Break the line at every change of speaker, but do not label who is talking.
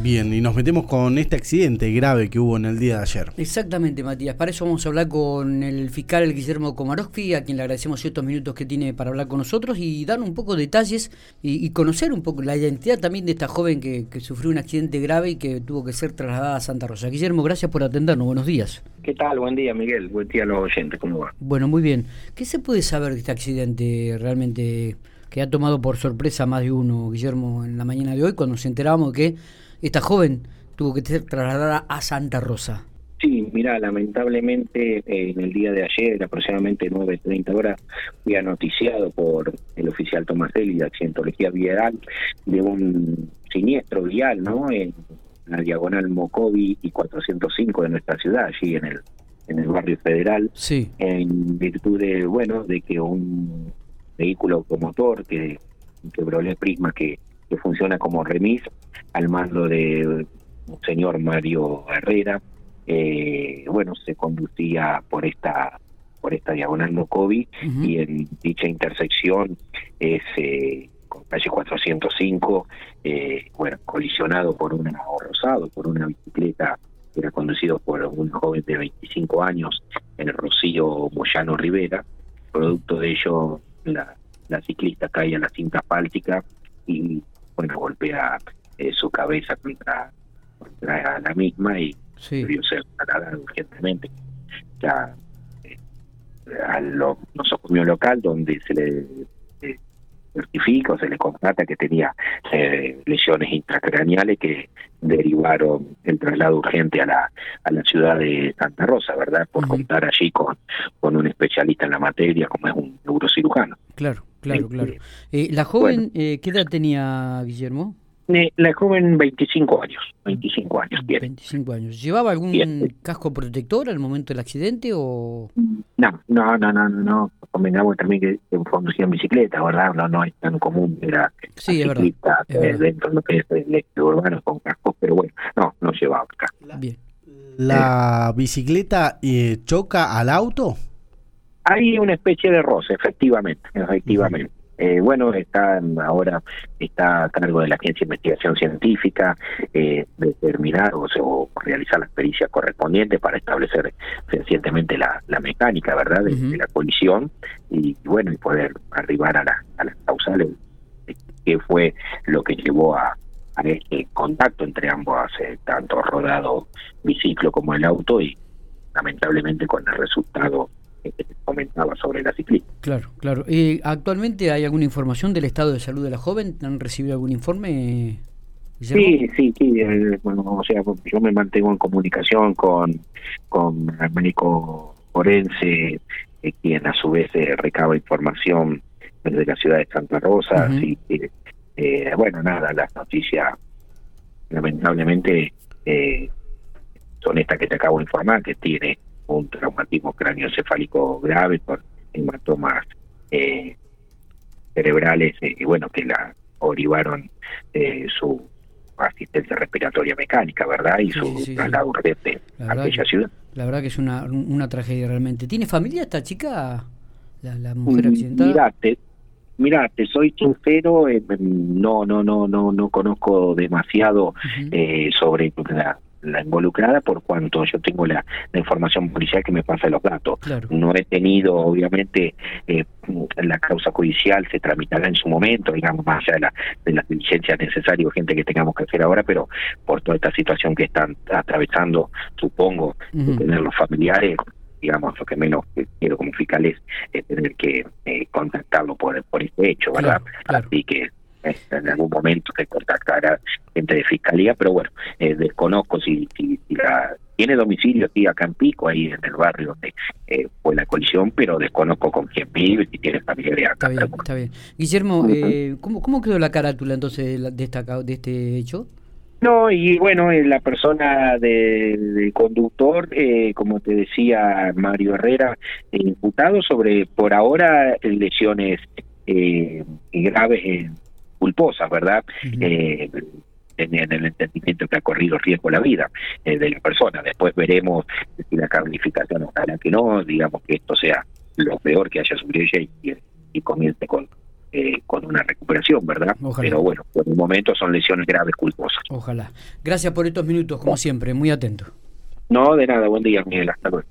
Bien, y nos metemos con este accidente grave que hubo en el día de ayer.
Exactamente, Matías. Para eso vamos a hablar con el fiscal Guillermo Komarowski, a quien le agradecemos estos minutos que tiene para hablar con nosotros y dar un poco de detalles y, conocer un poco la identidad también de esta joven que, sufrió un accidente grave y que tuvo que ser trasladada a Santa Rosa. Guillermo, gracias por atendernos. Buenos días.
¿Qué tal? Buen día, Miguel. Buen día a los oyentes. ¿Cómo va?
Bueno, muy bien. ¿Qué se puede saber de este accidente realmente que ha tomado por sorpresa más de uno, Guillermo, en la mañana de hoy, cuando nos enterábamos que esta joven tuvo que ser trasladada a Santa Rosa.
Sí, mira, lamentablemente eh, en el día de ayer, aproximadamente 9.30 horas, fui anoticiado por el oficial Tomaselli de Accidentología Vial de un siniestro vial, ¿no? En la diagonal Mocovi y 405 de nuestra ciudad, allí en el en el barrio federal,
sí.
en virtud de, bueno, de que un vehículo automotor que quebró el prisma que, que funciona como remis al mando de un señor Mario Herrera, eh, bueno, se conducía por esta por esta diagonal Mocovi y en dicha intersección es eh, con calle 405, eh, bueno, colisionado por una, o rosado por una bicicleta que era conducido por un joven de 25 años, el Rocío Moyano Rivera. Producto de ello, la, la ciclista cae en la cinta páltica y, bueno, golpea eh, su cabeza contra, contra la misma y debió ser tratada urgentemente ya, eh, al nosocomio local donde se le eh, certifica o se le constata que tenía eh, lesiones intracraneales que derivaron el traslado urgente a la, a la ciudad de Santa Rosa, ¿verdad? Por contar allí con, con un especialista en la materia como es un neurocirujano.
Claro, claro, claro. ¿La joven qué edad tenía, Guillermo?
La joven 25 años, 25 años, bien.
25 años. ¿Llevaba algún casco protector al momento del accidente o...?
No, no, no, no, no. Convengamos también que conducía en bicicleta, ¿verdad? No, no es tan común era
sí, es verdad,
dentro de lo que es el urbano con casco, pero bueno, no, no llevaba casco.
Bien.
¿La bicicleta eh, choca al auto?
Hay una especie de roce, efectivamente, efectivamente. Eh, bueno, está ahora está a cargo de la Agencia de Investigación Científica eh, determinar o, realizar las pericias correspondientes para establecer fehacientemente la, mecánica, ¿verdad?, de, la colisión y, bueno, y poder arribar a, la, a las causales de qué fue lo que llevó a, a este contacto entre ambos, hace tanto rodado biciclo como el auto y lamentablemente con el resultado que comentaba sobre la ciclista.
Claro, claro. ¿Y ¿Actualmente hay alguna información del estado de salud de la joven? ¿Han recibido algún informe?
Sí, sí, sí. Eh, bueno, o sea, yo me mantengo en comunicación con, con el médico forense, eh, quien a su vez eh, recaba información desde la ciudad de Santa Rosa. así que, bueno, nada, las noticias lamentablemente son estas que te acabo de informar, que tiene un traumatismo cráneoencefálico grave por hematomas eh, cerebrales eh, y bueno que la derivaron eh, su asistencia respiratoria mecánica, ¿verdad? Y su traslado urgente a aquella ciudad.
La verdad que es una, una tragedia realmente. ¿Tiene familia esta chica, la, mujer mm, accidentada?
Mirate, Mira, te soy sincero, no, no, no, no, no conozco demasiado sobre la, la involucrada por cuanto yo tengo la, información policial que me pasa los datos. No he tenido, obviamente, eh, la causa judicial se tramitará en su momento, digamos, más allá de, la, de las diligencias necesarias gente que tengamos que hacer ahora, pero por toda esta situación que están atravesando, supongo, tener los familiares, digamos, lo que menos quiero como fiscal es, tener que eh, contactarlo por, por este hecho, ¿verdad? Así que en algún momento se contactará gente de fiscalía, pero bueno, eh, desconozco si, si, la tiene domicilio aquí acá en Pico, ahí en el barrio donde eh, fue la colisión, pero desconozco con quién vive, si tiene familia
acá. Está bien, está bien. Guillermo, eh, ¿cómo, ¿cómo quedó la carátula entonces de, esta, de este hecho?
No, y bueno, la persona de, conductor, como te decía Mario Herrera, imputado sobre, por ahora, lesiones graves en culposas, ¿verdad? eh, en, el entendimiento que ha corrido riesgo la vida eh, de la persona. Después veremos si la calificación ojalá que no, digamos que esto sea lo peor que haya sobre ella y, y comience con eh, con una recuperación, ¿verdad?
Ojalá.
Pero bueno, por el momento son lesiones graves, culposas.
Ojalá. Gracias por estos minutos, como siempre, muy atento.
No, de nada, buen día, Miguel, hasta luego.